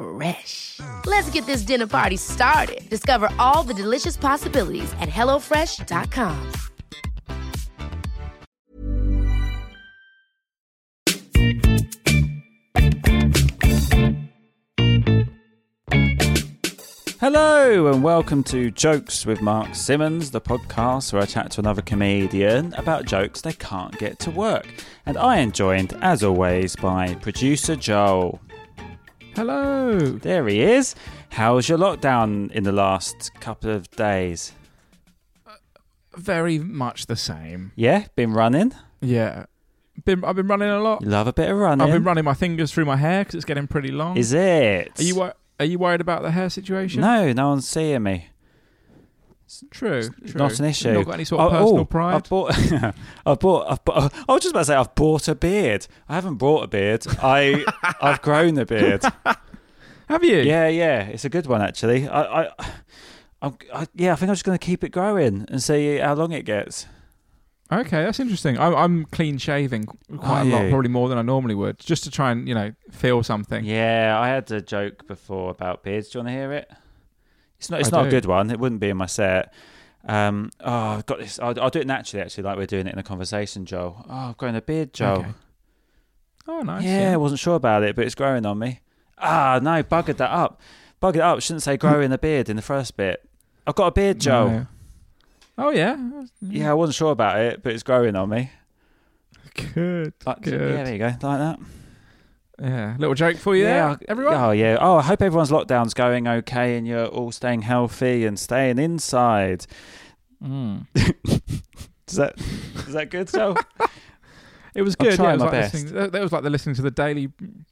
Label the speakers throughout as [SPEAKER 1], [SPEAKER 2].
[SPEAKER 1] Fresh. Let's get this dinner party started. Discover all the delicious possibilities at hellofresh.com.
[SPEAKER 2] Hello and welcome to Jokes with Mark Simmons, the podcast where I chat to another comedian about jokes they can't get to work. And I am joined, as always, by producer Joel.
[SPEAKER 3] Hello.
[SPEAKER 2] There he is. How's your lockdown in the last couple of days?
[SPEAKER 3] Uh, very much the same.
[SPEAKER 2] Yeah, been running.
[SPEAKER 3] Yeah. Been I've been running a lot.
[SPEAKER 2] You love a bit of running.
[SPEAKER 3] I've been running my fingers through my hair because it's getting pretty long.
[SPEAKER 2] Is it?
[SPEAKER 3] Are you wor- Are you worried about the hair situation?
[SPEAKER 2] No, no one's seeing me.
[SPEAKER 3] True. true.
[SPEAKER 2] Not an issue.
[SPEAKER 3] Not got any sort of oh, personal
[SPEAKER 2] oh,
[SPEAKER 3] pride.
[SPEAKER 2] I've bought. I've bought. I've bought. I was just about to say I've bought a beard. I haven't bought a beard. I I've grown a beard.
[SPEAKER 3] Have you?
[SPEAKER 2] Yeah, yeah, it's a good one actually. I, I, I'm, I yeah, I think I'm just going to keep it growing and see how long it gets.
[SPEAKER 3] Okay, that's interesting. I'm, I'm clean shaving quite
[SPEAKER 2] Are
[SPEAKER 3] a lot,
[SPEAKER 2] you?
[SPEAKER 3] probably more than I normally would, just to try and you know feel something.
[SPEAKER 2] Yeah, I had a joke before about beards. Do you want to hear it? It's not. It's
[SPEAKER 3] I
[SPEAKER 2] not a good one. It wouldn't be in my set. Um, oh, I've got this. I'll, I'll do it naturally, actually, like we're doing it in a conversation, Joel. Oh, I've grown a beard, Joel.
[SPEAKER 3] Okay. Oh, nice.
[SPEAKER 2] yeah, I wasn't sure about it, but it's growing on me. Ah, no, buggered that up. Buggered it up. Shouldn't say growing a beard in the first bit. I've got a beard, Joel.
[SPEAKER 3] No. Oh yeah.
[SPEAKER 2] Yeah, I wasn't sure about it, but it's growing on me.
[SPEAKER 3] Good.
[SPEAKER 2] Like,
[SPEAKER 3] Good.
[SPEAKER 2] Yeah, there you go, like that.
[SPEAKER 3] Yeah. Little joke for you there, everyone.
[SPEAKER 2] Oh yeah. Oh, I hope everyone's lockdown's going okay and you're all staying healthy and staying inside.
[SPEAKER 3] Mm.
[SPEAKER 2] Is that is that good, Joel?
[SPEAKER 3] It was good. yeah, it was
[SPEAKER 2] my
[SPEAKER 3] like that was like the listening to the daily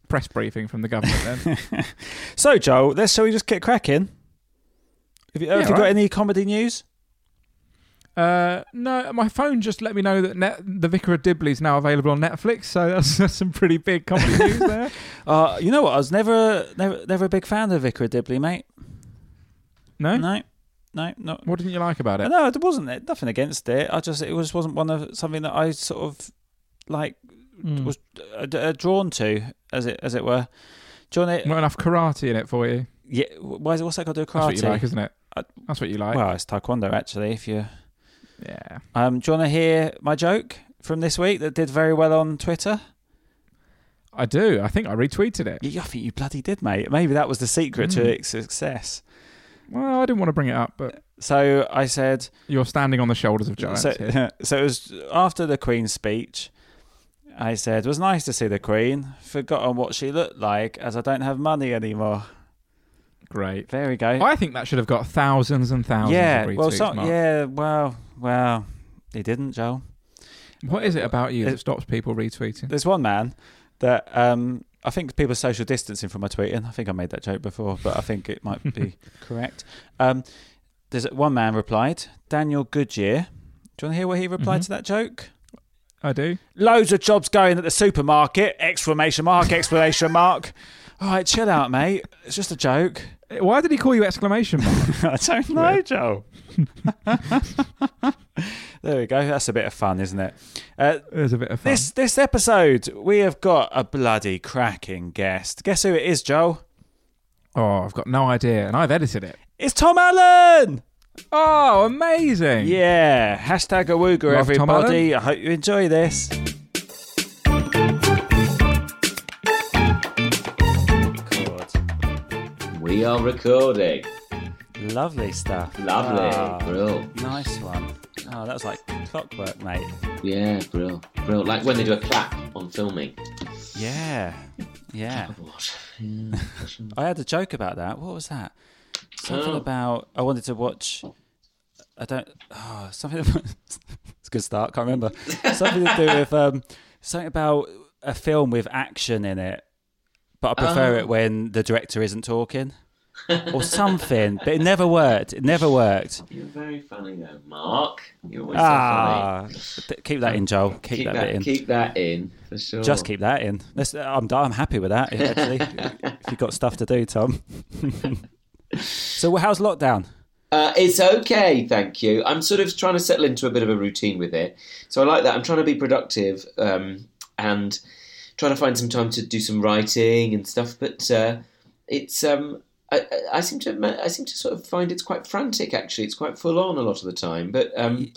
[SPEAKER 3] press briefing from the government. Then
[SPEAKER 2] so, Joel, let's shall we just get cracking? Have you, have
[SPEAKER 3] Yeah,
[SPEAKER 2] you got any comedy news?
[SPEAKER 3] Uh, no, my phone just let me know that Net, the Vicar of Dibley is now available on Netflix. So that's, that's some pretty big comedy news there.
[SPEAKER 2] Uh, you know what? I was never, never, never a big fan of Vicar of Dibley, mate.
[SPEAKER 3] No,
[SPEAKER 2] No, no, not.
[SPEAKER 3] what didn't you like about it?
[SPEAKER 2] No, it wasn't nothing against it. I just it was wasn't one of something that I sort of like
[SPEAKER 3] Mm.
[SPEAKER 2] was uh, d- uh, drawn to, as it as it were. Do you want to,
[SPEAKER 3] Not enough karate in it for you.
[SPEAKER 2] yeah, why is it, what's that got to do with
[SPEAKER 3] That's what you like, isn't it?
[SPEAKER 2] I-
[SPEAKER 3] That's what you like.
[SPEAKER 2] well, it's taekwondo actually. If you
[SPEAKER 3] yeah.
[SPEAKER 2] um, do you want to hear my joke from this week that did very well on Twitter?
[SPEAKER 3] I do. I think I retweeted it.
[SPEAKER 2] Yeah, I think you bloody did, mate. Maybe that was the secret
[SPEAKER 3] Mm.
[SPEAKER 2] to its success.
[SPEAKER 3] Well, I didn't want to bring it up, but
[SPEAKER 2] So I said,
[SPEAKER 3] you're standing on the shoulders of giants.
[SPEAKER 2] so, so it was after the Queen's speech. I said, it was nice to see the Queen. Forgotten what she looked like as I don't have money anymore.
[SPEAKER 3] Great.
[SPEAKER 2] There we go.
[SPEAKER 3] I think that should have got thousands and thousands
[SPEAKER 2] yeah,
[SPEAKER 3] of retweets.
[SPEAKER 2] well, so, yeah, well, well, he didn't, Joel.
[SPEAKER 3] What is it about you
[SPEAKER 2] It-
[SPEAKER 3] that stops people retweeting?
[SPEAKER 2] There's one man that um, I think people are social distancing from my tweeting. I think I made that joke before, but I think it might be correct. Um, there's one man replied, Daniel Goodyear. Do you want to hear what he replied
[SPEAKER 3] Mhm.
[SPEAKER 2] to that joke?
[SPEAKER 3] I do.
[SPEAKER 2] Loads of jobs going at the supermarket! Exclamation mark! Exclamation mark! All right, chill out, mate. It's just a joke.
[SPEAKER 3] Why did he call you exclamation mark?
[SPEAKER 2] I don't know, Joel. there we go. That's a bit of fun, isn't it? Uh,
[SPEAKER 3] There's a bit of fun.
[SPEAKER 2] This this episode, we have got a bloody cracking guest. Guess who it is, Joel?
[SPEAKER 3] Oh, I've got no idea, and I've edited it.
[SPEAKER 2] It's Tom Allen.
[SPEAKER 3] Oh, amazing!
[SPEAKER 2] Yeah. Hashtag awooga,
[SPEAKER 3] Love
[SPEAKER 2] everybody. I hope you enjoy this.
[SPEAKER 4] We are recording.
[SPEAKER 2] Lovely stuff.
[SPEAKER 4] Lovely,
[SPEAKER 2] Ah,
[SPEAKER 4] bro.
[SPEAKER 2] Nice one. Oh, that was like clockwork, mate.
[SPEAKER 4] Yeah, brill, brill. Like when they do a clap on filming.
[SPEAKER 2] Yeah, yeah.
[SPEAKER 4] Yeah.
[SPEAKER 2] I had a joke about that. What was that? Something
[SPEAKER 4] Oh.
[SPEAKER 2] about I wanted to watch. I don't. Oh, something. About, it's a good start. Can't remember. Something to do with um, something about a film with action in it, but I prefer
[SPEAKER 4] Oh.
[SPEAKER 2] it when the director isn't talking or something. But it never worked. It never worked.
[SPEAKER 4] You're very funny though, Mark. You're always so funny.
[SPEAKER 2] Ah, keep that in, Joel. Keep,
[SPEAKER 4] Keep
[SPEAKER 2] that,
[SPEAKER 4] that,
[SPEAKER 2] in.
[SPEAKER 4] keep that in for sure.
[SPEAKER 2] Just keep that in. Let's, I'm I'm happy with that. Actually, if you've got stuff to do, Tom. so, how's lockdown?
[SPEAKER 4] Uh, it's okay, thank you. I'm sort of trying to settle into a bit of a routine with it, so I like that. I'm trying to be productive um, and trying to find some time to do some writing and stuff. But uh, it's um, I, I- seem to I seem to sort of find it's quite frantic. Actually, it's quite full on a lot of the time. But um,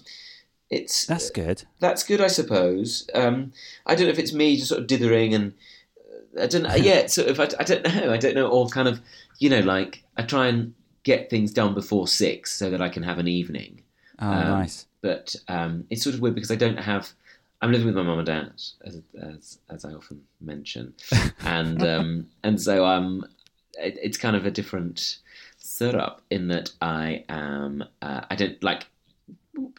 [SPEAKER 4] it's
[SPEAKER 2] That's good.
[SPEAKER 4] that's good, I suppose. Um, I don't know if it's me just sort of dithering and uh, I don't know. Yeah, sort of. I, I don't know. I don't know. Or kind of, you know, like I try and get things done before six so that I can have an evening.
[SPEAKER 2] Oh,
[SPEAKER 4] Um,
[SPEAKER 2] nice.
[SPEAKER 4] But um, it's sort of weird because I don't have. I'm living with my mum and dad, as as, as I often mention, and um, and so um, it, it's kind of a different setup in that I am. Uh, I don't like.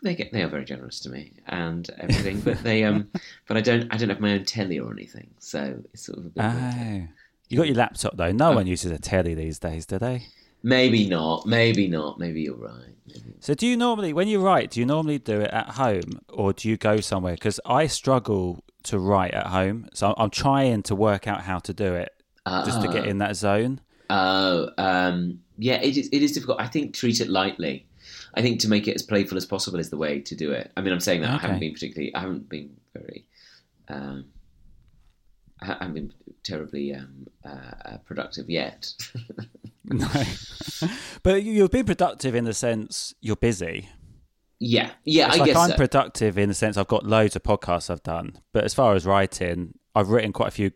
[SPEAKER 4] They get they are very generous to me and everything, but they um, but I don't I don't have my own telly or anything, so it's sort of a bit.
[SPEAKER 2] Oh. You got your laptop though. No
[SPEAKER 4] Oh.
[SPEAKER 2] one uses a telly these days, do they?
[SPEAKER 4] Maybe not. Maybe not. Maybe you're right. Maybe.
[SPEAKER 2] So do you normally, when you write, do you normally do it at home or do you go somewhere? Because I struggle to write at home, so I'm- I'm trying to work out how to do it just to get
[SPEAKER 4] Ah.
[SPEAKER 2] in that zone.
[SPEAKER 4] Oh, um, yeah, it is. It is difficult. I think treat it lightly. I think to make it as playful as possible is the way to do it. I mean, I'm saying that I haven't been particularly. I haven't been very. Um, I haven't been terribly um, uh, uh, productive yet.
[SPEAKER 2] No, but you- you've been productive in the sense you're busy.
[SPEAKER 4] yeah, yeah,
[SPEAKER 2] It's
[SPEAKER 4] I
[SPEAKER 2] like
[SPEAKER 4] guess
[SPEAKER 2] I'm
[SPEAKER 4] so.
[SPEAKER 2] productive in the sense I've got loads of podcasts I've done, but as far as writing, I've written quite a few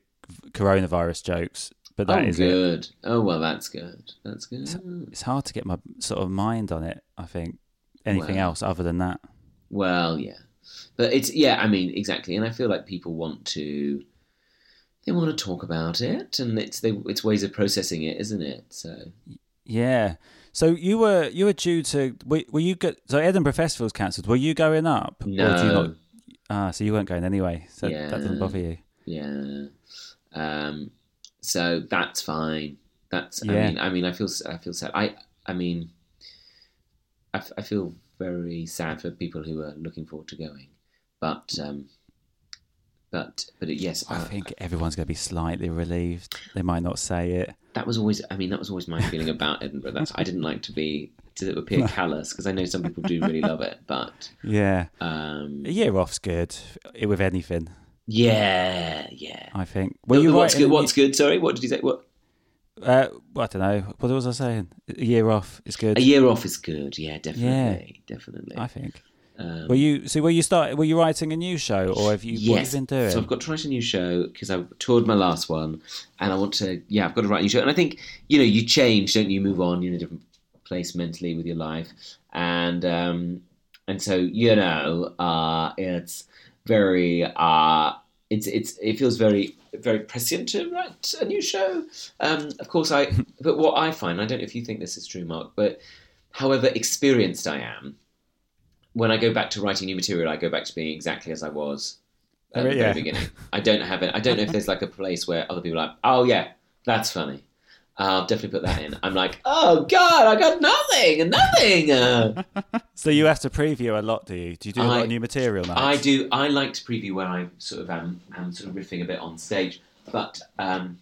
[SPEAKER 2] coronavirus jokes. But that
[SPEAKER 4] oh,
[SPEAKER 2] is it.
[SPEAKER 4] good. Oh well, that's good. That's good.
[SPEAKER 2] It's hard to get my sort of mind on it. I think anything
[SPEAKER 4] Well.
[SPEAKER 2] else other than that.
[SPEAKER 4] Well, yeah, but it's yeah. I mean, exactly, and I feel like people want to. They want to talk about it, and it's they, it's ways of processing it, isn't it? So
[SPEAKER 2] Yeah. So you were you were due to were, were you go, so Edinburgh Festival's cancelled. Were you going up? Or do you
[SPEAKER 4] No.
[SPEAKER 2] not, ah, so you weren't going anyway. So
[SPEAKER 4] Yeah.
[SPEAKER 2] that doesn't bother you.
[SPEAKER 4] Yeah. Um, so that's fine. That's. I mean. I mean. I feel. I feel sad. I. I mean. I, f- I feel very sad for people who are looking forward to going, but. Um, but. But yes.
[SPEAKER 2] I
[SPEAKER 4] uh,
[SPEAKER 2] think everyone's going to be slightly relieved. They might not say it.
[SPEAKER 4] that was always. I mean, that was always my feeling about Edinburgh. That's. I didn't like to be to appear callous because I know some people do really love it, but.
[SPEAKER 2] Yeah.
[SPEAKER 4] Um,
[SPEAKER 2] A year off's good with anything.
[SPEAKER 4] Yeah. Yeah.
[SPEAKER 2] I think. Were you
[SPEAKER 4] what's good? What's good? Sorry. What did you say? What?
[SPEAKER 2] Uh, well, I don't know. What was I saying? A year off is good.
[SPEAKER 4] A year off is good. Yeah. Definitely. Yeah, Definitely.
[SPEAKER 2] I think.
[SPEAKER 4] Um,
[SPEAKER 2] Were you? So were you start? Were you writing a new show, or have you? What have you been doing?
[SPEAKER 4] So I've got to write a new show because I've toured my last one, and I want to. Yeah, I've got to write a new show. And I think you know, you change, don't you? You move on. You're in a different place mentally with your life, and um, and so you know, uh, it's very. Uh, it's it's it feels very very prescient to write a new show. Um, of course, I. but what I find, I don't know if you think this is true, Mark, but however experienced I am, when I go back to writing new material, I go back to being exactly as I was at the
[SPEAKER 2] yeah.
[SPEAKER 4] very beginning. I don't have it. I don't know if there's like a place where other people are like, oh yeah, that's funny. I'll definitely put that in. I'm like, oh god, I got nothing, nothing. Uh,
[SPEAKER 2] So you have to preview a lot, do you? Do you do a lot of new material now?
[SPEAKER 4] I do. I like to preview where I sort of am, am sort of riffing a bit on stage, but um,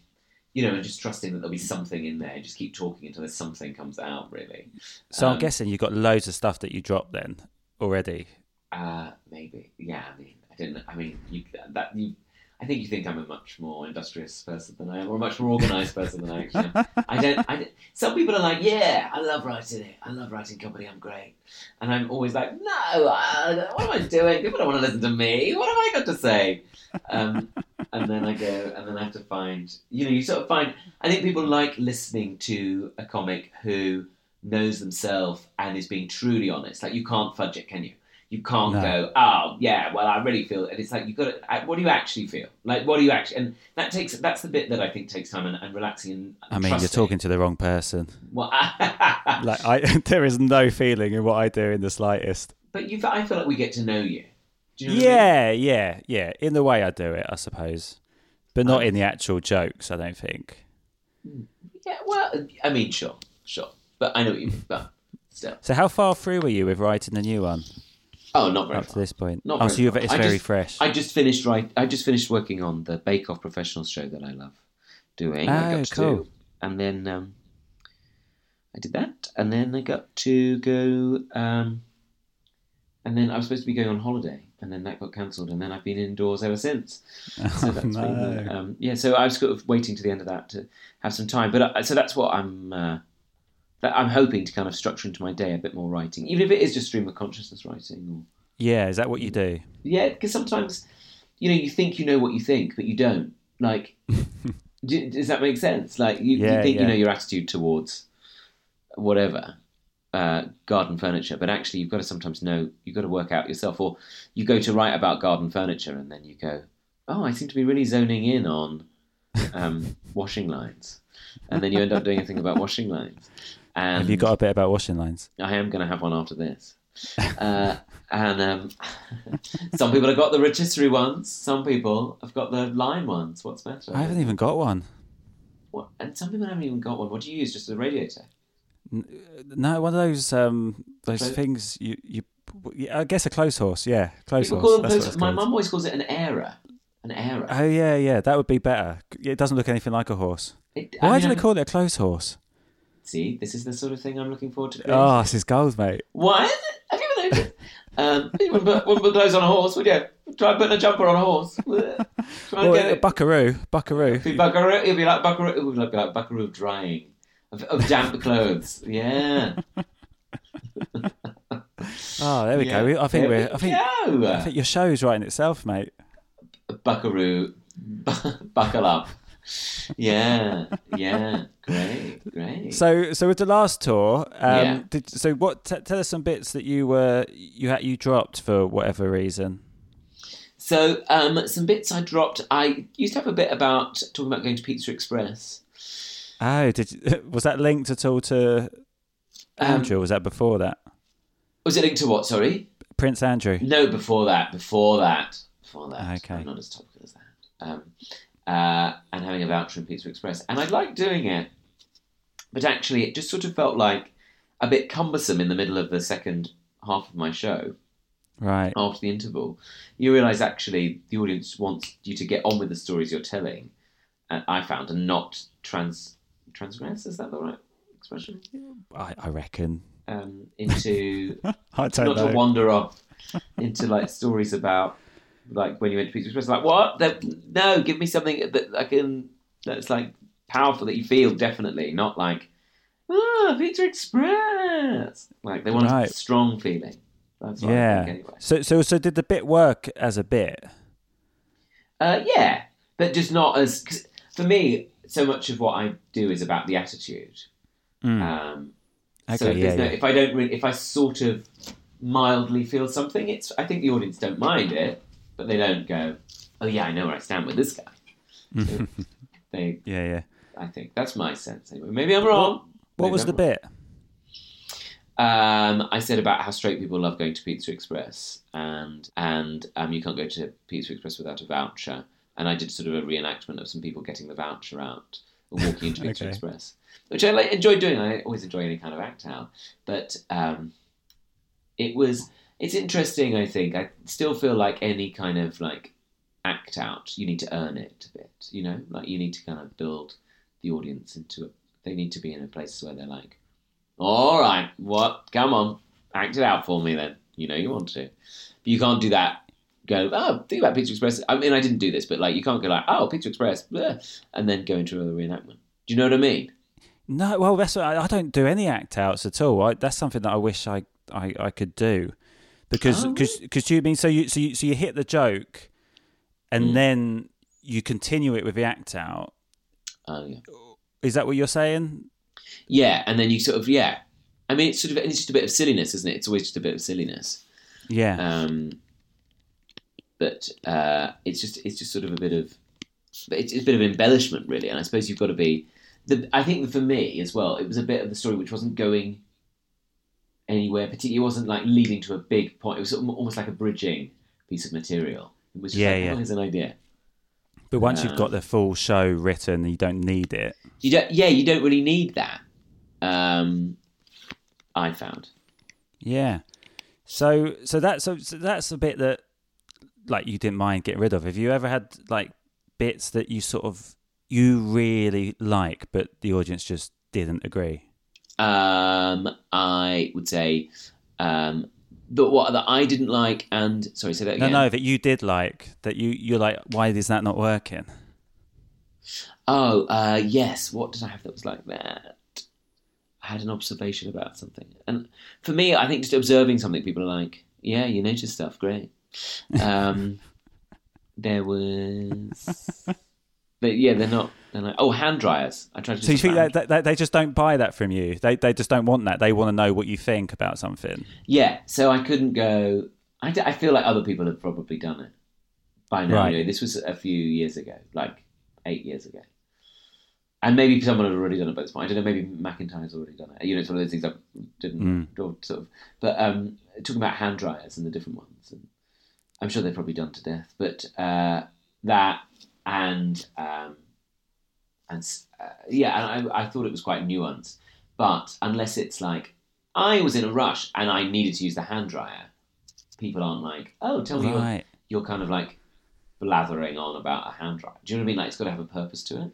[SPEAKER 4] you know, and just trusting that there'll be something in there. Just keep talking until there's something comes out. Really.
[SPEAKER 2] So I'm
[SPEAKER 4] Um,
[SPEAKER 2] guessing you've got loads of stuff that you dropped then already.
[SPEAKER 4] Uh, maybe. Yeah. I mean, I don't. I mean, you, that you. I think you think I'm a much more industrious person than I am, or a much more organised person than I actually am. I don't. I don't- some people are like, "Yeah, I love writing it. I love writing comedy. I'm great," and I'm always like, "No, uh, what am I doing? People don't want to listen to me. What have I got to say?" Um, and then I go, and then I have to find. You know, you sort of find. I think people like listening to a comic who knows themselves and is being truly honest. Like you can't fudge it, can you? You can't
[SPEAKER 2] No.
[SPEAKER 4] go, oh yeah, well I really feel, and it's like you've got to. What do you actually feel? Like what do you actually? And that takes that's the bit that I think takes time and, and relaxing and.
[SPEAKER 2] I mean, you're talking to the wrong person.
[SPEAKER 4] Well,
[SPEAKER 2] Like, I there is no feeling in what I do in the slightest.
[SPEAKER 4] but you, I feel like we get to know you. Do you know what I mean?
[SPEAKER 2] Yeah, yeah, yeah. In the way I do it, I suppose, but not
[SPEAKER 4] Um,
[SPEAKER 2] in the actual jokes. I don't think.
[SPEAKER 4] Yeah, well, I mean, sure, sure, but I know what you mean. But still,
[SPEAKER 2] So, how far through were you with writing the new one
[SPEAKER 4] oh, not very
[SPEAKER 2] up to this point?
[SPEAKER 4] Not
[SPEAKER 2] oh,
[SPEAKER 4] very
[SPEAKER 2] so you've, it's
[SPEAKER 4] I
[SPEAKER 2] very
[SPEAKER 4] just-
[SPEAKER 2] fresh.
[SPEAKER 4] I just finished right. I just finished working on the Bake Off professional show that I love doing. I
[SPEAKER 2] Oh,
[SPEAKER 4] got
[SPEAKER 2] cool.
[SPEAKER 4] do, and then um, I did that, and then I got to go. Um, and then I was supposed to be going on holiday, and then that got cancelled, and then I've been indoors ever since. So that's been, uh,
[SPEAKER 2] no.
[SPEAKER 4] um, yeah. So I was sort of waiting to the end of that to have some time, but uh, so that's what I'm. Uh, that I'm hoping to kind of structure into my day a bit more writing, even if it is just stream of consciousness writing or
[SPEAKER 2] yeah, is that what you do?
[SPEAKER 4] yeah, because sometimes, you know, you think you know what you think, but you don't. Like, do, does that make sense? Like, you,
[SPEAKER 2] Yeah,
[SPEAKER 4] you think
[SPEAKER 2] yeah.
[SPEAKER 4] you know your attitude towards whatever uh, garden furniture, but actually, you've got to sometimes know. You've got to work out yourself, or you go to write about garden furniture, and then you go, "Oh, I seem to be really zoning in on um, washing lines," and then you end up doing a thing about washing lines. And
[SPEAKER 2] Have you got a bit about washing lines?
[SPEAKER 4] I am going to have one after this. Uh, and um, some people have got the rotisserie ones. Some people have got the line ones. What's better?
[SPEAKER 2] I haven't even got one.
[SPEAKER 4] What, and some people haven't even got one. What do you use? Just a radiator?
[SPEAKER 2] No, one of those um those things you you. I guess a clothes horse. Yeah, clothes
[SPEAKER 4] People
[SPEAKER 2] horse.
[SPEAKER 4] call them
[SPEAKER 2] That's clothes-
[SPEAKER 4] My mum always calls it an era. An era.
[SPEAKER 2] Oh yeah, yeah, that would be better. It doesn't look anything like a horse.
[SPEAKER 4] It- I
[SPEAKER 2] Why
[SPEAKER 4] mean,
[SPEAKER 2] do they call it a clothes horse?
[SPEAKER 4] See, this is the sort of thing I'm looking forward to. doing.
[SPEAKER 2] Oh, this is gold, mate.
[SPEAKER 4] What? Have you ever noticed? Um, you wouldn't put, wouldn't put clothes on a horse, would you? Try putting a jumper on a horse. Try and
[SPEAKER 2] Well,
[SPEAKER 4] get it.
[SPEAKER 2] buckaroo, buckaroo.
[SPEAKER 4] Be buckaroo. It'd be like buckaroo. It would be like buckaroo drying of, of damp clothes. Yeah.
[SPEAKER 2] Oh, there we
[SPEAKER 4] Yeah.
[SPEAKER 2] go. I think
[SPEAKER 4] There
[SPEAKER 2] we're.
[SPEAKER 4] we
[SPEAKER 2] I think.
[SPEAKER 4] go.
[SPEAKER 2] I think your show's writing itself, mate.
[SPEAKER 4] Buckaroo, buckle up. Yeah, yeah, great, great.
[SPEAKER 2] So, so with the last tour, um,
[SPEAKER 4] Yeah.
[SPEAKER 2] did, so what? T- tell us some bits that you were you had you dropped for whatever reason.
[SPEAKER 4] So, um, some bits I dropped. I used to have a bit about talking about going to Pizza Express.
[SPEAKER 2] Oh, did was that linked at all to
[SPEAKER 4] Um,
[SPEAKER 2] Andrew? or was that before that?
[SPEAKER 4] Was it linked to what? Sorry.
[SPEAKER 2] Prince Andrew.
[SPEAKER 4] No, before that. Before that. Before that.
[SPEAKER 2] Okay.
[SPEAKER 4] I'm not as topical as that. Um, uh, and having a voucher in Pizza Express, and I liked doing it, but actually, it just sort of felt like a bit cumbersome in the middle of the second half of my show.
[SPEAKER 2] Right.
[SPEAKER 4] after the interval, you realise actually the audience wants you to get on with the stories you're telling. And I found and not trans transgress. Is that the right expression?
[SPEAKER 2] I, I reckon.
[SPEAKER 4] Um, into
[SPEAKER 2] I don't
[SPEAKER 4] not
[SPEAKER 2] know.
[SPEAKER 4] to wander off into like stories about like when you went to Pizza Express. Like what? That, no, give me something that I can that's like powerful that you feel definitely, not like ah Pizza Express. Like they want
[SPEAKER 2] Right.
[SPEAKER 4] a strong feeling. That's what I
[SPEAKER 2] yeah.
[SPEAKER 4] think anyway.
[SPEAKER 2] So, so, so did the bit work as a bit?
[SPEAKER 4] Uh, yeah, but just not as. Cause for me, so much of what I do is about the attitude.
[SPEAKER 2] Mm.
[SPEAKER 4] Um,
[SPEAKER 2] Okay,
[SPEAKER 4] so if,
[SPEAKER 2] yeah,
[SPEAKER 4] no,
[SPEAKER 2] yeah.
[SPEAKER 4] if I don't, really, if I sort of mildly feel something, it's. I think the audience don't mind it, but they don't go, "Oh yeah, I know where I stand with this guy." they,
[SPEAKER 2] yeah, yeah.
[SPEAKER 4] I think that's my sense. Anyway, maybe I'm wrong.
[SPEAKER 2] What
[SPEAKER 4] Maybe
[SPEAKER 2] was
[SPEAKER 4] I'm
[SPEAKER 2] the
[SPEAKER 4] wrong.
[SPEAKER 2] bit?
[SPEAKER 4] Um, I said about how straight people love going to Pizza Express, and and um, you can't go to Pizza Express without a voucher. And I did sort of a reenactment of some people getting the voucher out and walking into Pizza
[SPEAKER 2] Okay.
[SPEAKER 4] Express, which I like, enjoyed doing. I always enjoy any kind of act out, but um, it was it's interesting. I think I still feel like any kind of like act out, you need to earn it a bit. You know, like you need to kind of build the audience into it. They need to be in a place where they're like, all right, what? Come on, act it out for me then. You know you want to. But you can't do that. Go, oh, think about Pizza Express. I mean, I didn't do this, but like, you can't go like, oh, Pizza Express, bleh, and then go into a reenactment. Do you know what I mean?
[SPEAKER 2] No, well, that's I, I don't do any act outs at all. I, that's something that I wish I, I, I could do, because
[SPEAKER 4] Oh.
[SPEAKER 2] because you mean so you so you so you hit the joke, and
[SPEAKER 4] Mm.
[SPEAKER 2] then you continue it with the act out.
[SPEAKER 4] Oh yeah,
[SPEAKER 2] Is that what you're saying?
[SPEAKER 4] yeah, and then you sort of yeah. I mean, it's sort of it's just a bit of silliness, isn't it? It's always just a bit of silliness.
[SPEAKER 2] Yeah.
[SPEAKER 4] Um, but uh, it's just it's just sort of a bit of it's, it's a bit of embellishment really, and I suppose you've got to be. The, I think for me as well, it was a bit of the story which wasn't going anywhere. Particularly, it wasn't like leading to a big point. It was sort of almost like a bridging piece of material. It was just
[SPEAKER 2] Yeah,
[SPEAKER 4] like,
[SPEAKER 2] yeah.
[SPEAKER 4] oh, here's an idea.
[SPEAKER 2] but once you've got the full show written, you don't need it.
[SPEAKER 4] You don't, yeah, you don't really need that. Um, I found.
[SPEAKER 2] Yeah. So so that's so, so that's a bit that like you didn't mind getting rid of. Have you ever had like bits that you sort of you really like, but the audience just didn't agree?
[SPEAKER 4] Um, I would say um, the what that I didn't like, and sorry, say that
[SPEAKER 2] No,
[SPEAKER 4] again.
[SPEAKER 2] no, that you did like that you you're like, why is that not working?
[SPEAKER 4] Oh, uh, yes. What did I have that was like that? I had an observation about something, and for me, I think just observing something, people are like, "Yeah, you notice stuff. Great." Um, there was, but yeah, they're not. They're like, oh, hand dryers. I tried to.
[SPEAKER 2] So you think that, that, they just don't buy that from you? They they just don't want that. They want to know what you think about something.
[SPEAKER 4] Yeah, so I couldn't go. I, d- I feel like other people have probably done it by now.
[SPEAKER 2] Right.
[SPEAKER 4] This was a few years ago, like eight years ago, and maybe someone had already done it by this point. I don't know. Maybe McIntyre's already done it. You know, it's one of those things I didn't
[SPEAKER 2] Mm.
[SPEAKER 4] sort of. But um, talking about hand dryers and the different ones, and I'm sure they're probably done to death. But uh, that and um, and uh, yeah, and I, I thought it was quite nuanced. But unless it's like I was in a rush and I needed to use the hand dryer, people aren't like, oh, tell me you're,
[SPEAKER 2] Right.
[SPEAKER 4] you're kind of like blathering on about a hand dryer. Do you know what I mean? Like it's got to have a purpose to it.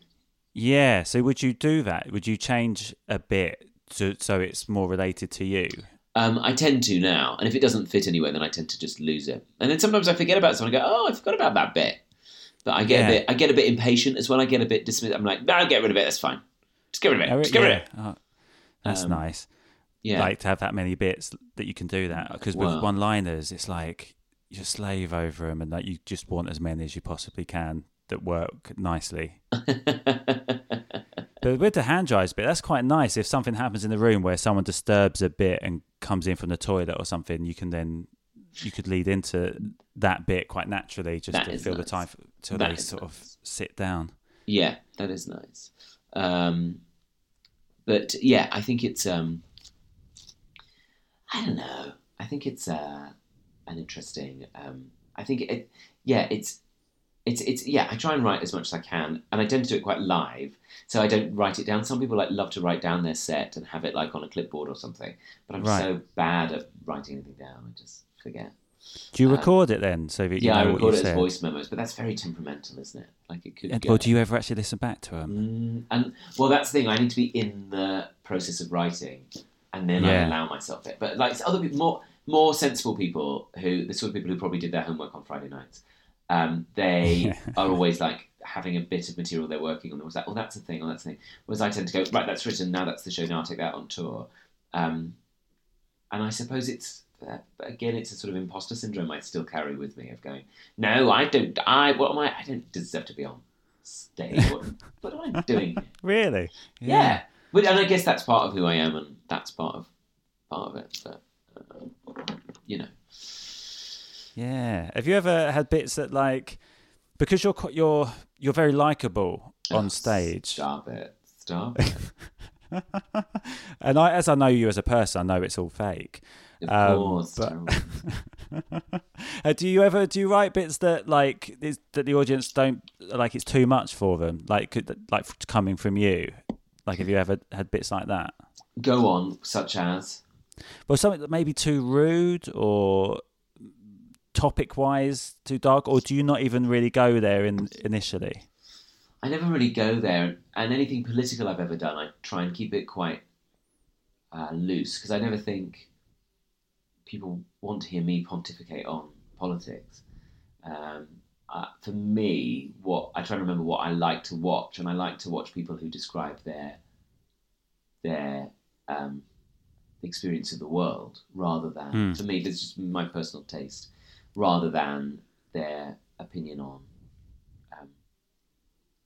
[SPEAKER 2] Yeah. So would you do that? Would you change a bit to, so it's more related to you?
[SPEAKER 4] Um, I tend to now, and if it doesn't fit anywhere, then I tend to just lose it. And then sometimes I forget about something. I go, "Oh, I forgot about that bit." But I get
[SPEAKER 2] Yeah.
[SPEAKER 4] a bit, I get a bit impatient as well. I get a bit dismissive. I'm like, I'll get rid of it. That's fine. Just get rid of it.
[SPEAKER 2] Oh,
[SPEAKER 4] Just get rid of it."
[SPEAKER 2] Oh, that's
[SPEAKER 4] Um,
[SPEAKER 2] nice.
[SPEAKER 4] Yeah,
[SPEAKER 2] Like to have that many bits that you can do that because with one-liners, it's like you slave over them, and that you just want as many as you possibly can that work nicely. But with the hand dryers bit, that's quite nice. If something happens in the room where someone disturbs a bit and comes in from the toilet or something, you can then you could lead into that bit quite naturally, just
[SPEAKER 4] That
[SPEAKER 2] to fill the time till
[SPEAKER 4] That
[SPEAKER 2] they sort of sit down.
[SPEAKER 4] yeah, that is nice. Um, but yeah, I think it's. Um, I don't know. I think it's uh, an interesting. Um, I think it. Yeah, it's. It's, it's yeah. I try and write as much as I can, and I tend to do it quite live, so I don't write it down. Some people like love to write down their set and have it like on a clipboard or something, but I'm
[SPEAKER 2] Right.
[SPEAKER 4] so bad at writing anything down. I just forget.
[SPEAKER 2] Do you
[SPEAKER 4] Uh,
[SPEAKER 2] record it then, so that you
[SPEAKER 4] yeah, I record it as
[SPEAKER 2] said?
[SPEAKER 4] voice memos, but that's very temperamental, isn't it? Like it could.
[SPEAKER 2] Or do you ever actually listen back to them?
[SPEAKER 4] Mm, and well, that's the thing. I need to be in the process of writing, and then I allow myself it. But like other people, more more sensible people who the sort of people who probably did their homework on Friday nights, um, they are always like having a bit of material they're working on. It was like, oh, that's a thing, oh, that's a thing. Whereas I tend to go, right, that's written. Now that's the show. Now I'll take that on tour. Um, and I suppose it's again, it's a sort of imposter syndrome I still carry with me of going, no, I don't. I what am I? I don't deserve to be on stage. What, what am I doing?
[SPEAKER 2] Really?
[SPEAKER 4] Yeah. But, and I guess that's part of who I am, and that's part of part of it. But uh, you know,
[SPEAKER 2] Yeah. Have you ever had bits that like because you're you're you're very likable on
[SPEAKER 4] Oh,
[SPEAKER 2] stage,
[SPEAKER 4] Stop it! Stop it!
[SPEAKER 2] and I, as I know you as a person, I know it's all fake.
[SPEAKER 4] Of
[SPEAKER 2] Um, but- Uh, do you ever do you write bits that like is, that the audience don't like? It's too much for them, like could, like coming from you. Like, have you ever had bits like that?
[SPEAKER 4] Go on, such as
[SPEAKER 2] Well, something that may be too rude or topic wise too dark, or do you not even really go there in initially?
[SPEAKER 4] I never really go there, and anything political I've ever done, I try and keep it quite uh, loose because I never think people want to hear me pontificate on politics. Um, uh, for me, what I try to remember what I like to watch, and I like to watch people who describe their their um, experience of the world rather than
[SPEAKER 2] Hmm.
[SPEAKER 4] for me. This is just my personal taste, rather than their opinion on um,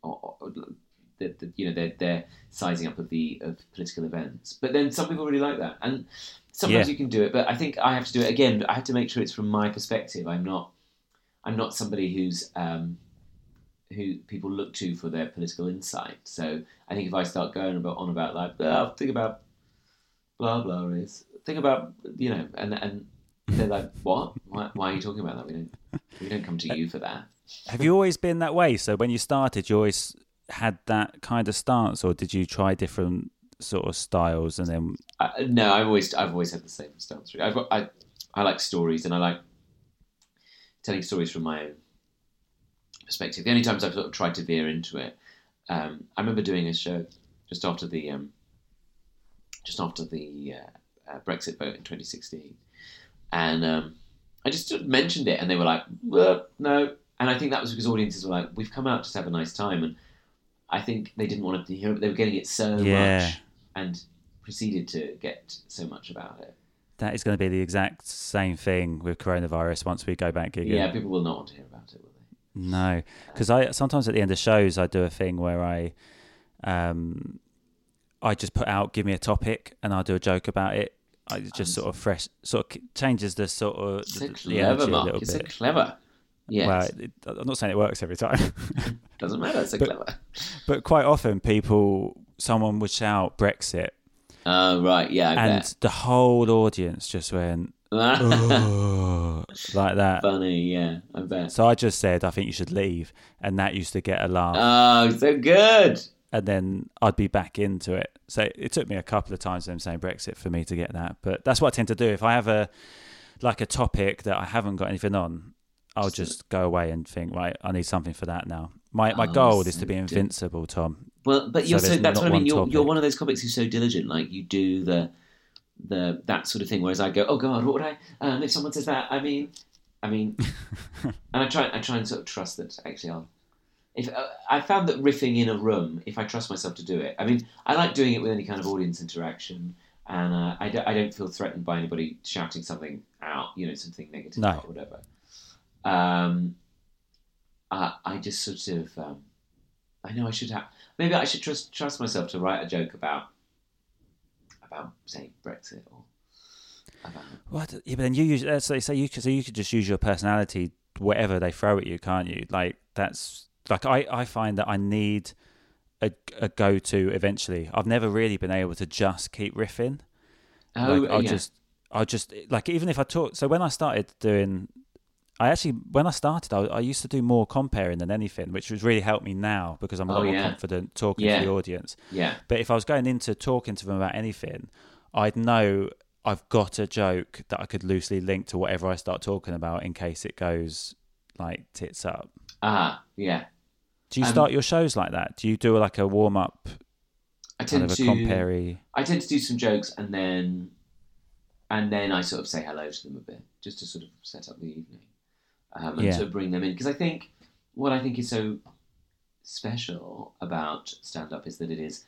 [SPEAKER 4] or, or the, the, you know their their sizing up of the of political events. But then some people really like that, and sometimes
[SPEAKER 2] Yeah.
[SPEAKER 4] you can do it, but I think I have to do it again. I have to make sure it's from my perspective. I'm not. I'm not somebody who's um, who people look to for their political insight. So I think if I start going about on about like, oh, think about blah blah is think about you know, and and they're like, what? Why, why are you talking about that? We don't we don't come to you for that.
[SPEAKER 2] Have you always been that way? So when you started, you always had that kind of stance, or did you try different sort of styles and then?
[SPEAKER 4] Uh, no, I've always I've always had the same stance. I've got, I I like stories and I like telling stories from my own perspective. The only times I've sort of tried to veer into it, um, I remember doing a show just after the um, just after the uh, uh, Brexit vote in 2016, and um, I just mentioned it, and they were like, "No," and I think that was because audiences were like, "We've come out just to have a nice time," and I think they didn't want to hear it. They were getting it so
[SPEAKER 2] Yeah.
[SPEAKER 4] much, and proceeded to get so much about it.
[SPEAKER 2] That is going to be the exact same thing with coronavirus once we go back gigging.
[SPEAKER 4] Yeah, people will not want to hear about it, will they?
[SPEAKER 2] No, because I sometimes at the end of shows I do a thing where I, um, I just put out give me a topic and I'll do a joke about it. I just sort of fresh, sort of changes the sort of the, the energy
[SPEAKER 4] clever,
[SPEAKER 2] a little
[SPEAKER 4] so
[SPEAKER 2] bit.
[SPEAKER 4] clever. Yes,
[SPEAKER 2] Well, it, I'm not saying it works every time,
[SPEAKER 4] doesn't matter. So
[SPEAKER 2] but-
[SPEAKER 4] clever.
[SPEAKER 2] but quite often people, someone would shout Brexit,
[SPEAKER 4] Oh, right. Yeah, I
[SPEAKER 2] and the whole audience just went "Oh," like that.
[SPEAKER 4] Funny, yeah, I bet.
[SPEAKER 2] So I just said I think you should leave, and that used to get a laugh.
[SPEAKER 4] Oh, so good.
[SPEAKER 2] and then I'd be back into it. So it took me a couple of times them saying Brexit for me to get that. But that's what I tend to do. If I have a like a topic that I haven't got anything on, I'll just go away and think, right, I need something for that now. My my
[SPEAKER 4] Oh,
[SPEAKER 2] goal is to be invincible, Tom.
[SPEAKER 4] Well, but you're so,
[SPEAKER 2] there's
[SPEAKER 4] that's what I mean. You're, you're one of those comics who's so diligent. Like you do the the that sort of thing. Whereas I go, oh god, what would I? Um, if someone says that, I mean, I mean, and I try I try and sort of trust that actually I'll. If uh, I found that riffing in a room, if I trust myself to do it, I mean, I like doing it with any kind of audience interaction, and uh, I, don't, I don't feel threatened by anybody shouting something out, you know, something negative
[SPEAKER 2] No.
[SPEAKER 4] or whatever. Um, I, I just sort of, um, I know I should have, maybe I should trust trust myself to write a joke about, about say Brexit or about.
[SPEAKER 2] What? Yeah, but then you use. Let's say, say you so you could just use your personality, whatever they throw at you, can't you? Like that's like I I find that I need a a go to eventually. I've never really been able to just keep riffing.
[SPEAKER 4] Oh,
[SPEAKER 2] like, I'll
[SPEAKER 4] yeah.
[SPEAKER 2] just I'll just like even if I talk. So when I started doing, I actually when I started, I, I used to do more comparing than anything, which has really helped me now because I'm a
[SPEAKER 4] Oh,
[SPEAKER 2] lot more confident talking
[SPEAKER 4] Yeah.
[SPEAKER 2] to the audience.
[SPEAKER 4] yeah.
[SPEAKER 2] But if I was going into talking to them about anything, I'd know I've got a joke that I could loosely link to whatever I start talking about in case it goes like tits up.
[SPEAKER 4] Ah, yeah.
[SPEAKER 2] Do you
[SPEAKER 4] Um,
[SPEAKER 2] start your shows like that? Do you do like a warm up
[SPEAKER 4] I
[SPEAKER 2] kind
[SPEAKER 4] tend
[SPEAKER 2] of a
[SPEAKER 4] to
[SPEAKER 2] compare
[SPEAKER 4] I tend to do some jokes and then and then I sort of say hello to them a bit just to sort of set up the evening um, and
[SPEAKER 2] Yeah.
[SPEAKER 4] of bring them in. Because I think what I think is so special about stand up is that it is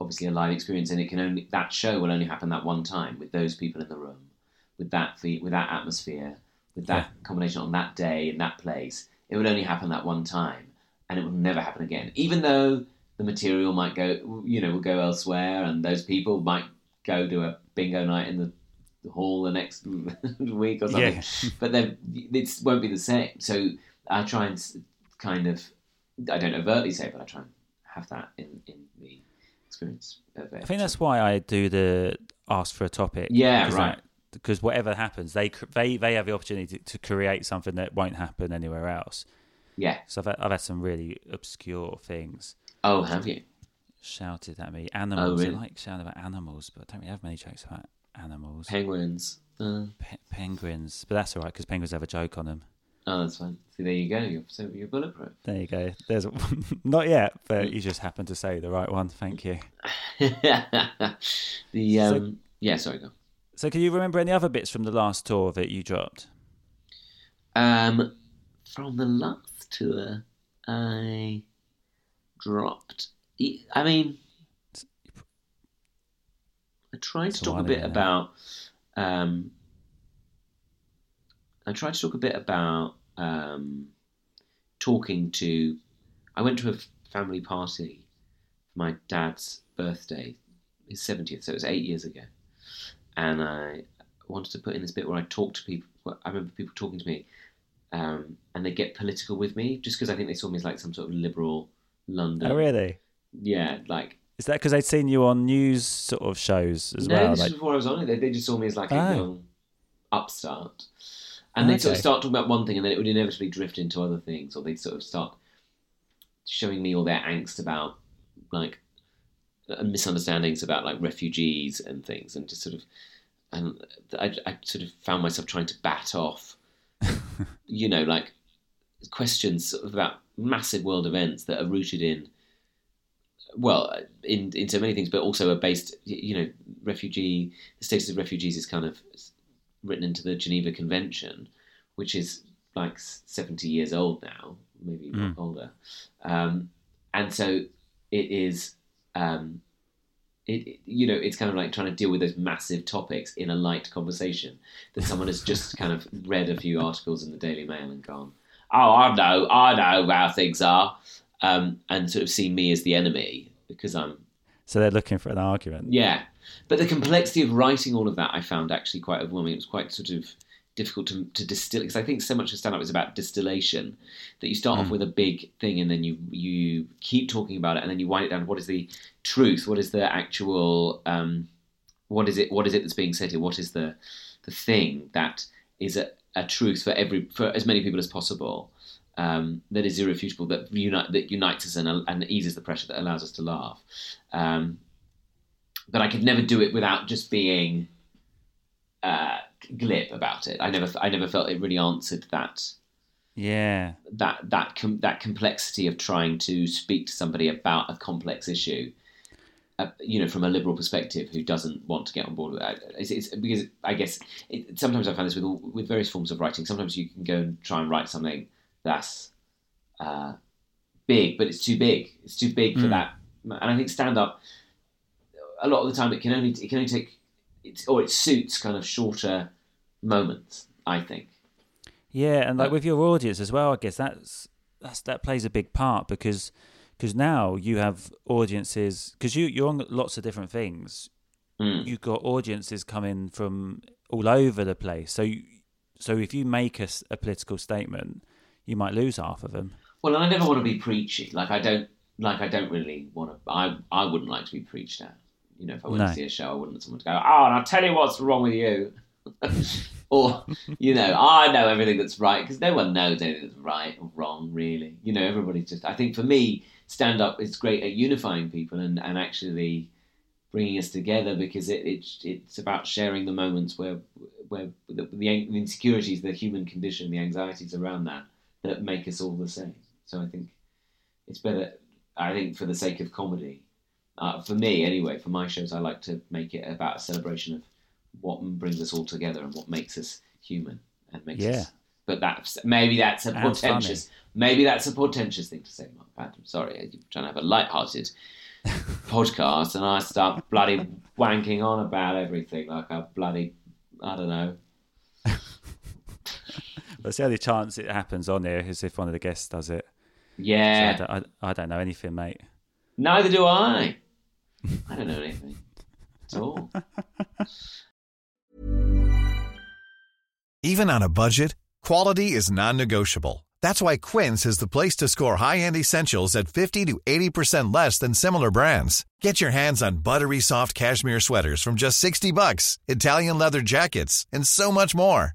[SPEAKER 4] obviously a live experience and it can only that show will only happen that one time with those people in the room with that with that atmosphere with that combination on that day in that place. It will only happen that one time and it will never happen again. Even though the material might go you know will go elsewhere and those people might go to a bingo night in the hall the next week or something
[SPEAKER 2] Yeah.
[SPEAKER 4] but then it won't be the same so i try and kind of i don't overtly say but i try and have that in in the experience of it
[SPEAKER 2] I think that's why I do the ask for a topic.
[SPEAKER 4] Yeah,
[SPEAKER 2] because
[SPEAKER 4] right.
[SPEAKER 2] because whatever happens, they they they have the opportunity to, create something that won't happen anywhere else.
[SPEAKER 4] yeah
[SPEAKER 2] So I've had, I've had some really obscure things
[SPEAKER 4] oh have you
[SPEAKER 2] shouted at me. Animals, oh,
[SPEAKER 4] really?
[SPEAKER 2] I like shouting about animals, but I don't really have many jokes about animals.
[SPEAKER 4] penguins uh,
[SPEAKER 2] Pe- penguins, but that's all right because penguins have a joke on them.
[SPEAKER 4] oh that's fine see there you go you're so you're bulletproof
[SPEAKER 2] There you go. There's not yet, but you just happened to say the right one. Thank you.
[SPEAKER 4] the um yeah sorry go
[SPEAKER 2] So, can you remember any other bits from the last tour that you dropped?
[SPEAKER 4] Um, from the last tour, I dropped. I mean, tried to talk a bit about. Um, I tried to talk a bit about um, talking to. I went to a family party for my dad's birthday, his seventieth, so it was eight years ago, and I wanted to put in this bit where I talk to people. I remember people talking to me, um, and they get political with me just because I think they saw me as like some sort of liberal London.
[SPEAKER 2] Oh, really?
[SPEAKER 4] Yeah, like
[SPEAKER 2] Is that because they'd seen you on news sort of shows as
[SPEAKER 4] no,
[SPEAKER 2] well?
[SPEAKER 4] this
[SPEAKER 2] Like,
[SPEAKER 4] was before I was on it. They, they just saw me as like a
[SPEAKER 2] Oh.
[SPEAKER 4] young upstart, and they'd sort of start talking about one thing, and then it would inevitably drift into other things, or they'd sort of start showing me all their angst about like uh, misunderstandings about like refugees and things, and just sort of, and I, I sort of found myself trying to bat off, you know, like questions about massive world events that are rooted in well, in in so many things, but also are based. You know, refugee the status of refugees is kind of written into the Geneva Convention, which is like seventy years old now, maybe even older, um, and so it is. Um, it, it- you know, it's kind of like trying to deal with those massive topics in a light conversation that someone has just kind of read a few articles in the Daily Mail and gone, "Oh, I know, I know how things are," um, and sort of see me as the enemy because I'm
[SPEAKER 2] so they're looking for an argument.
[SPEAKER 4] yeah. But the complexity of writing all of that I found actually quite overwhelming. It was quite sort of difficult to, to distill because I think so much of stand up is about distillation that you start off with a big thing and then you you keep talking about it and then you wind it down. What is the truth? What is the actual um, what is it what is it that's being said here? What is the the thing that is a, a truth for every for as many people as possible? Um, that is irrefutable, that unite that unites us and, and eases the pressure that allows us to laugh. Um, but I could never do it without just being uh, glib about it. I never, I never felt it really answered that
[SPEAKER 2] Yeah.
[SPEAKER 4] that that com- that complexity of trying to speak to somebody about a complex issue. Uh, you know, from a liberal perspective, who doesn't want to get on board with that? It's, it's because I guess it, sometimes I find this with all, with various forms of writing. Sometimes you can go and try and write something that's uh, big, but it's too big. It's too big for that. And I think stand up, a lot of the time, it can only it can only take, it's, or it suits kind of shorter moments. I think.
[SPEAKER 2] Yeah, and like
[SPEAKER 4] Uh,
[SPEAKER 2] with your audience as well, I guess that's that's that plays a big part because because now you have audiences because you you're on lots of different things.
[SPEAKER 4] Mm.
[SPEAKER 2] You've got audiences coming from all over the place. So you, so if you make a political statement, you might lose half of them.
[SPEAKER 4] Well, I never want to be preachy. Like I don't like I don't really want to. I I wouldn't like to be preached at. You know, if I went
[SPEAKER 2] No.
[SPEAKER 4] to see a show, I wouldn't want someone to go, "Oh, and I'll tell you what's wrong with you," or you know, I know everything that's right because no one knows anything that's right or wrong, really. You know, everybody's just. I think for me, stand up is great at unifying people and and actually bringing us together because it, it it's about sharing the moments where where the, the insecurities, the human condition, the anxieties around that that make us all the same. So I think it's better. I think for the sake of comedy, uh, for me anyway, for my shows, I like to make it about a celebration of what brings us all together and what makes us human and makes
[SPEAKER 2] Yeah.
[SPEAKER 4] us. But that's maybe that's a
[SPEAKER 2] And
[SPEAKER 4] portentous. Maybe that's a portentous thing to say, Mark Adam. Sorry, you're trying to have a light-hearted podcast, and I start bloody wanking on about everything like a bloody I don't know.
[SPEAKER 2] But the only chance it happens on here is if one of the guests does it. So I,
[SPEAKER 4] Yeah,
[SPEAKER 2] don't, I, I don't know anything, mate.
[SPEAKER 4] neither do I. I don't know anything at all.
[SPEAKER 5] Even on a budget, quality is non-negotiable. That's why Quince is the place to score high-end essentials at 50 to 80% less than similar brands. Get your hands on buttery soft cashmere sweaters from just 60 bucks, Italian leather jackets, and so much more.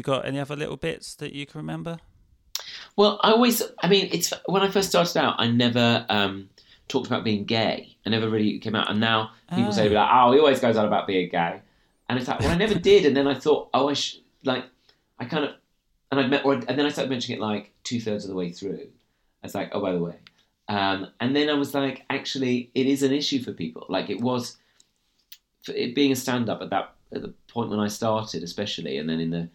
[SPEAKER 2] you got any other little bits that you can remember?
[SPEAKER 4] Well, I always, I mean, it's when I first started out, I never um, talked about being gay. I never really came out, and now people say like, "Oh, he always goes on about being gay," and it's like, well, I never did, and then I thought, oh, I should like, I kind of, and I met, or, and then I started mentioning it like two thirds of the way through. I was like, oh, by the way, um, and then I was like, actually, it is an issue for people. Like it was, for it being a stand-up at that at the point when I started, especially, and then in the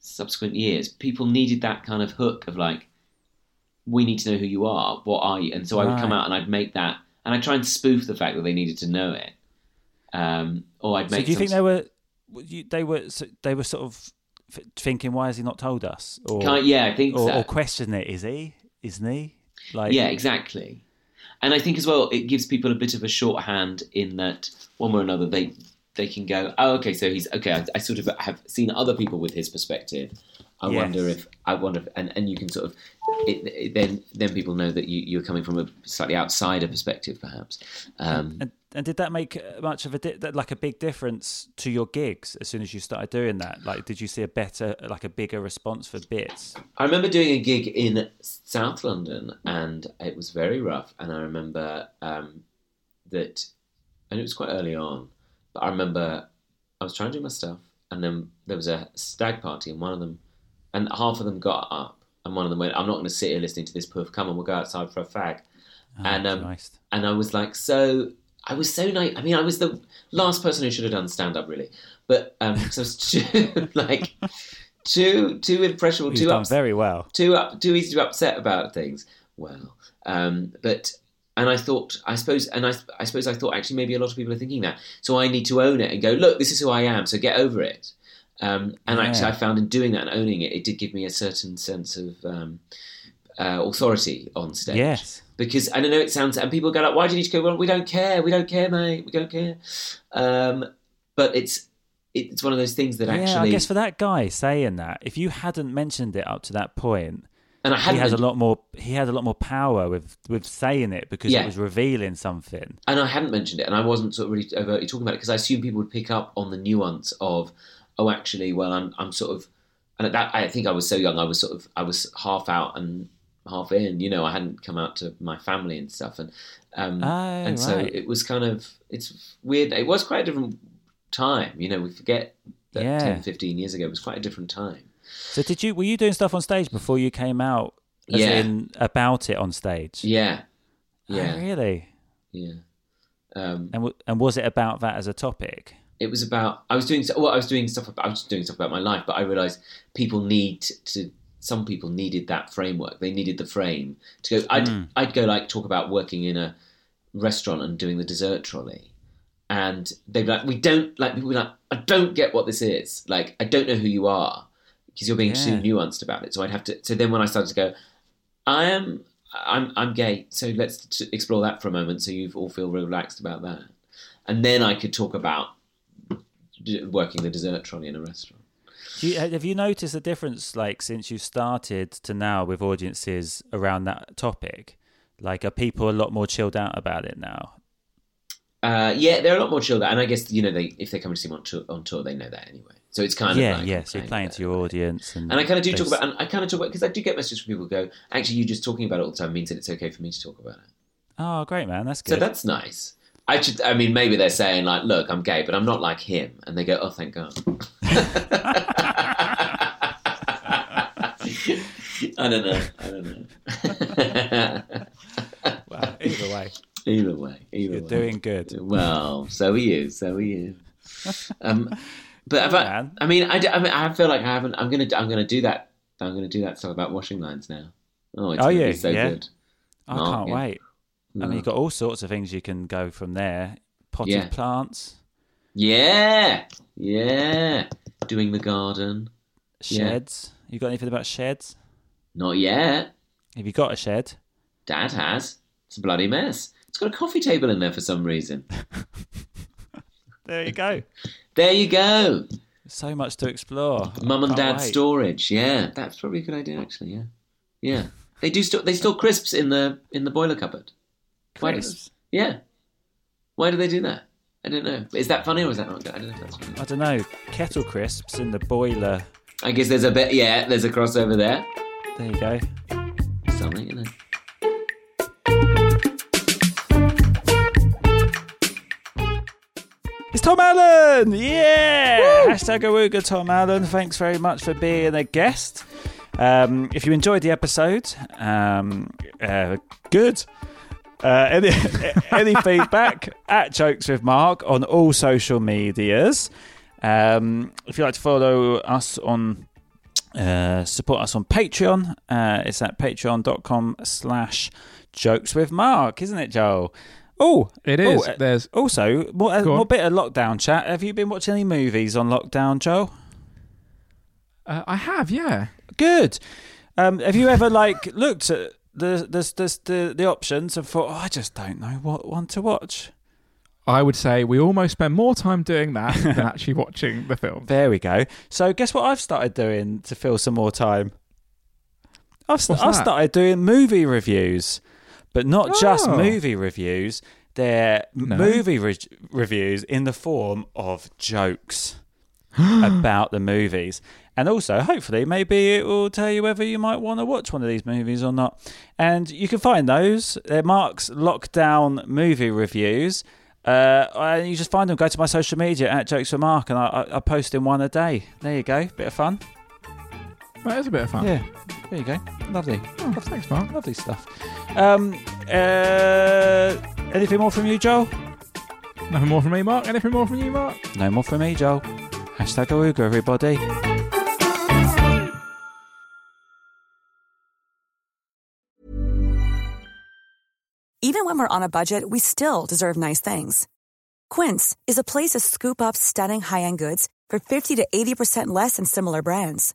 [SPEAKER 4] subsequent years, people needed that kind of hook of like, we need to know who you are. What are you? And so I would come out and I'd make that, and I'd try and spoof the fact that they needed to know it. Um, or I'd make.
[SPEAKER 2] So do you think they were they were they were sort of thinking why has he not told us or
[SPEAKER 4] Kind- yeah, I think
[SPEAKER 2] or,
[SPEAKER 4] so.
[SPEAKER 2] or question it is he isn't he like
[SPEAKER 4] yeah, exactly. And I think as well, it gives people a bit of a shorthand in that one way or another they they can go, oh, okay, so he's okay. I, I sort of have seen other people with his perspective. I
[SPEAKER 2] Yes.
[SPEAKER 4] wonder if I wonder, if, and and you can sort of it, it, then then people know that you you're coming from a slightly outsider perspective, perhaps. Um,
[SPEAKER 2] and, and did that make much of a di- like a big difference to your gigs as soon as you started doing that like did you see a better like a bigger response for bits
[SPEAKER 4] I remember doing a gig in South London, and it was very rough. And I remember um, that, and it was quite early on. But I remember I was trying to do my stuff, and then there was a stag party, and one of them, and half of them got up, and one of them went, "I'm not going to sit here listening to this poof. Come on, we'll go outside for a fag." and um,
[SPEAKER 2] Christ.
[SPEAKER 4] and I was like, so I was so nice. I mean, I was the last person who should have done stand up, really. But um, so too like too too impressionable,
[SPEAKER 2] You've
[SPEAKER 4] too ups-
[SPEAKER 2] very well
[SPEAKER 4] too up, too easy to upset about things. Well, um, but and I thought, I suppose, and I, I suppose I thought actually maybe a lot of people are thinking that. So I need to own it and go, look, this is who I am. So get over it. Um, and
[SPEAKER 2] Yeah.
[SPEAKER 4] actually, I found in doing that and owning it, it did give me a certain sense of um, uh, authority on stage.
[SPEAKER 2] yes
[SPEAKER 4] Because I don't know, it sounds, and people go like, why do you need to go? Well, we don't care. We don't care, mate. We don't care. Um, but it's it's one of those things that
[SPEAKER 2] yeah
[SPEAKER 4] actually,
[SPEAKER 2] i guess for that guy saying that if you hadn't mentioned it up to that point
[SPEAKER 4] and I
[SPEAKER 2] he
[SPEAKER 4] hadn't
[SPEAKER 2] has a lot more he had a lot more power with with saying it because
[SPEAKER 4] Yeah.
[SPEAKER 2] it was revealing something
[SPEAKER 4] and I hadn't mentioned it, and I wasn't sort of really overtly talking about it because I assumed people would pick up on the nuance of, oh, actually, well, I'm I'm sort of, and at that I think I was so young, I was sort of I was half out and half in, you know, I hadn't come out to my family and stuff, and um,
[SPEAKER 2] Oh,
[SPEAKER 4] and so it was kind of it's weird. It was quite a different time, you know. We forget that
[SPEAKER 2] Yeah.
[SPEAKER 4] 10, 15 years ago it was quite a different time.
[SPEAKER 2] So did you were you doing stuff on stage before you came out as
[SPEAKER 4] Yeah.
[SPEAKER 2] in about it on stage?
[SPEAKER 4] Yeah,
[SPEAKER 2] Oh,
[SPEAKER 4] yeah,
[SPEAKER 2] really?
[SPEAKER 4] Yeah. Um,
[SPEAKER 2] and w- and was it about that as a topic?
[SPEAKER 4] It was about I was doing well I was doing stuff about, I was doing stuff about my life but I realized people need to some people needed that framework. They needed the frame to go I'd I'd go like talk about working in a restaurant and doing the dessert trolley. And they'd be like we don't like people be like I don't get what this is. Like I don't know who you are because you're being too nuanced about it so I'd have to so then when I started to go I am I'm I'm gay so let's t- explore that for a moment so you all feel relaxed about that and then I could talk about d- working the dessert trolley in a restaurant.
[SPEAKER 2] Do you, have you noticed a difference, like since you started to now, with audiences around that topic? Like, are people a lot more chilled out about it now?
[SPEAKER 4] Uh, yeah, they're a lot more chilled out, and I guess you know they if they come to see me on tour, on tour, they know that anyway. So it's kind
[SPEAKER 2] yeah,
[SPEAKER 4] of like
[SPEAKER 2] yeah.
[SPEAKER 4] I'm
[SPEAKER 2] So you're
[SPEAKER 4] playing
[SPEAKER 2] playing to your audience, and,
[SPEAKER 4] And I kind of do talk
[SPEAKER 2] s-
[SPEAKER 4] about, and I kind of talk about because I do get messages from people who go, actually, you just talking about it all the time means that it's okay for me to talk about it.
[SPEAKER 2] Oh, great, man. That's good.
[SPEAKER 4] So that's nice. I should, I mean, maybe they're saying like, look, I'm gay, but I'm not like him, and they go, oh, thank God. I don't know. I don't know.
[SPEAKER 2] Wow, either way,
[SPEAKER 4] either way, either
[SPEAKER 2] you're
[SPEAKER 4] way.
[SPEAKER 2] doing good.
[SPEAKER 4] Well, so are you. So are you. Um, but
[SPEAKER 2] Yeah,
[SPEAKER 4] I. I mean, I, I mean, I feel like I haven't. I'm gonna, I'm gonna do that. I'm gonna do that stuff about washing lines now. Oh, it's
[SPEAKER 2] you?
[SPEAKER 4] be so
[SPEAKER 2] Yeah.
[SPEAKER 4] good.
[SPEAKER 2] I
[SPEAKER 4] Oh,
[SPEAKER 2] can't
[SPEAKER 4] yeah.
[SPEAKER 2] wait. I mean, you've got all sorts of things you can go from there. Potted
[SPEAKER 4] Yeah.
[SPEAKER 2] plants.
[SPEAKER 4] Yeah, yeah. doing the garden. Yeah.
[SPEAKER 2] Sheds. You got anything about sheds?
[SPEAKER 4] Not yet.
[SPEAKER 2] Have you got a shed?
[SPEAKER 4] Dad has. It's a bloody mess. It's got a coffee table in there for some reason.
[SPEAKER 2] There you go.
[SPEAKER 4] There you go.
[SPEAKER 2] so much to explore.
[SPEAKER 4] Mum and dad
[SPEAKER 2] wait.
[SPEAKER 4] storage. Yeah, that's probably a good idea actually. Yeah, yeah. They do. Sto- they store crisps in the in the boiler cupboard. Why does- yeah. Why do they do that? I don't know. Is that funny or is that not good? I don't know if that's funny.
[SPEAKER 2] I don't know. Kettle crisps in the boiler.
[SPEAKER 4] I guess there's a bit. Yeah, there's a crossover there.
[SPEAKER 2] There you go.
[SPEAKER 4] Something, you know.
[SPEAKER 2] Tom Allen! Yeah! Hashtag Awooga Tom Allen. Thanks very much for being a guest. Um, if you enjoyed the episode, um, uh, good. Uh, any, any feedback at Jokes with Mark on all social medias. Um, if you'd like to follow us on, uh, support us on Patreon, uh, it's at patreon.com slash jokes with Mark, isn't it, Joel? Oh,
[SPEAKER 3] it is.
[SPEAKER 2] oh,
[SPEAKER 3] There's
[SPEAKER 2] also, what, uh, what bit of lockdown chat? Have you been watching any movies on lockdown, Joel?
[SPEAKER 3] uh, I have, yeah.
[SPEAKER 2] Good. Um, have you ever like looked at the the, the the the options and thought, oh, I just don't know what one to watch?
[SPEAKER 3] I would say we almost spend more time doing that than actually watching the film.
[SPEAKER 2] There we go. So guess what I've started doing to fill some more time. I've, st- I've started doing movie reviews, but not just
[SPEAKER 3] Oh.
[SPEAKER 2] movie reviews. They're
[SPEAKER 3] No.
[SPEAKER 2] movie re- reviews in the form of jokes about the movies. And also, hopefully, maybe it will tell you whether you might want to watch one of these movies or not. And you can find those. They're Mark's Lockdown Movie Reviews. Uh, and you just find them. Go to my social media at Jokes for Mark, and I, I, I post in one a day. There you go. Bit of fun.
[SPEAKER 3] That is a bit of fun.
[SPEAKER 2] Yeah. There you go. Lovely.
[SPEAKER 3] Oh, thanks, Mark.
[SPEAKER 2] Lovely stuff. Um, uh, anything more from you, Joel?
[SPEAKER 3] Nothing more from me, Mark. Anything more from you, Mark?
[SPEAKER 2] No more from me, Joel. Hashtag Awooga, everybody.
[SPEAKER 6] Even when we're on a budget, we still deserve nice things. Quince is a place to scoop up stunning high-end goods for 50 to 80% less than similar brands.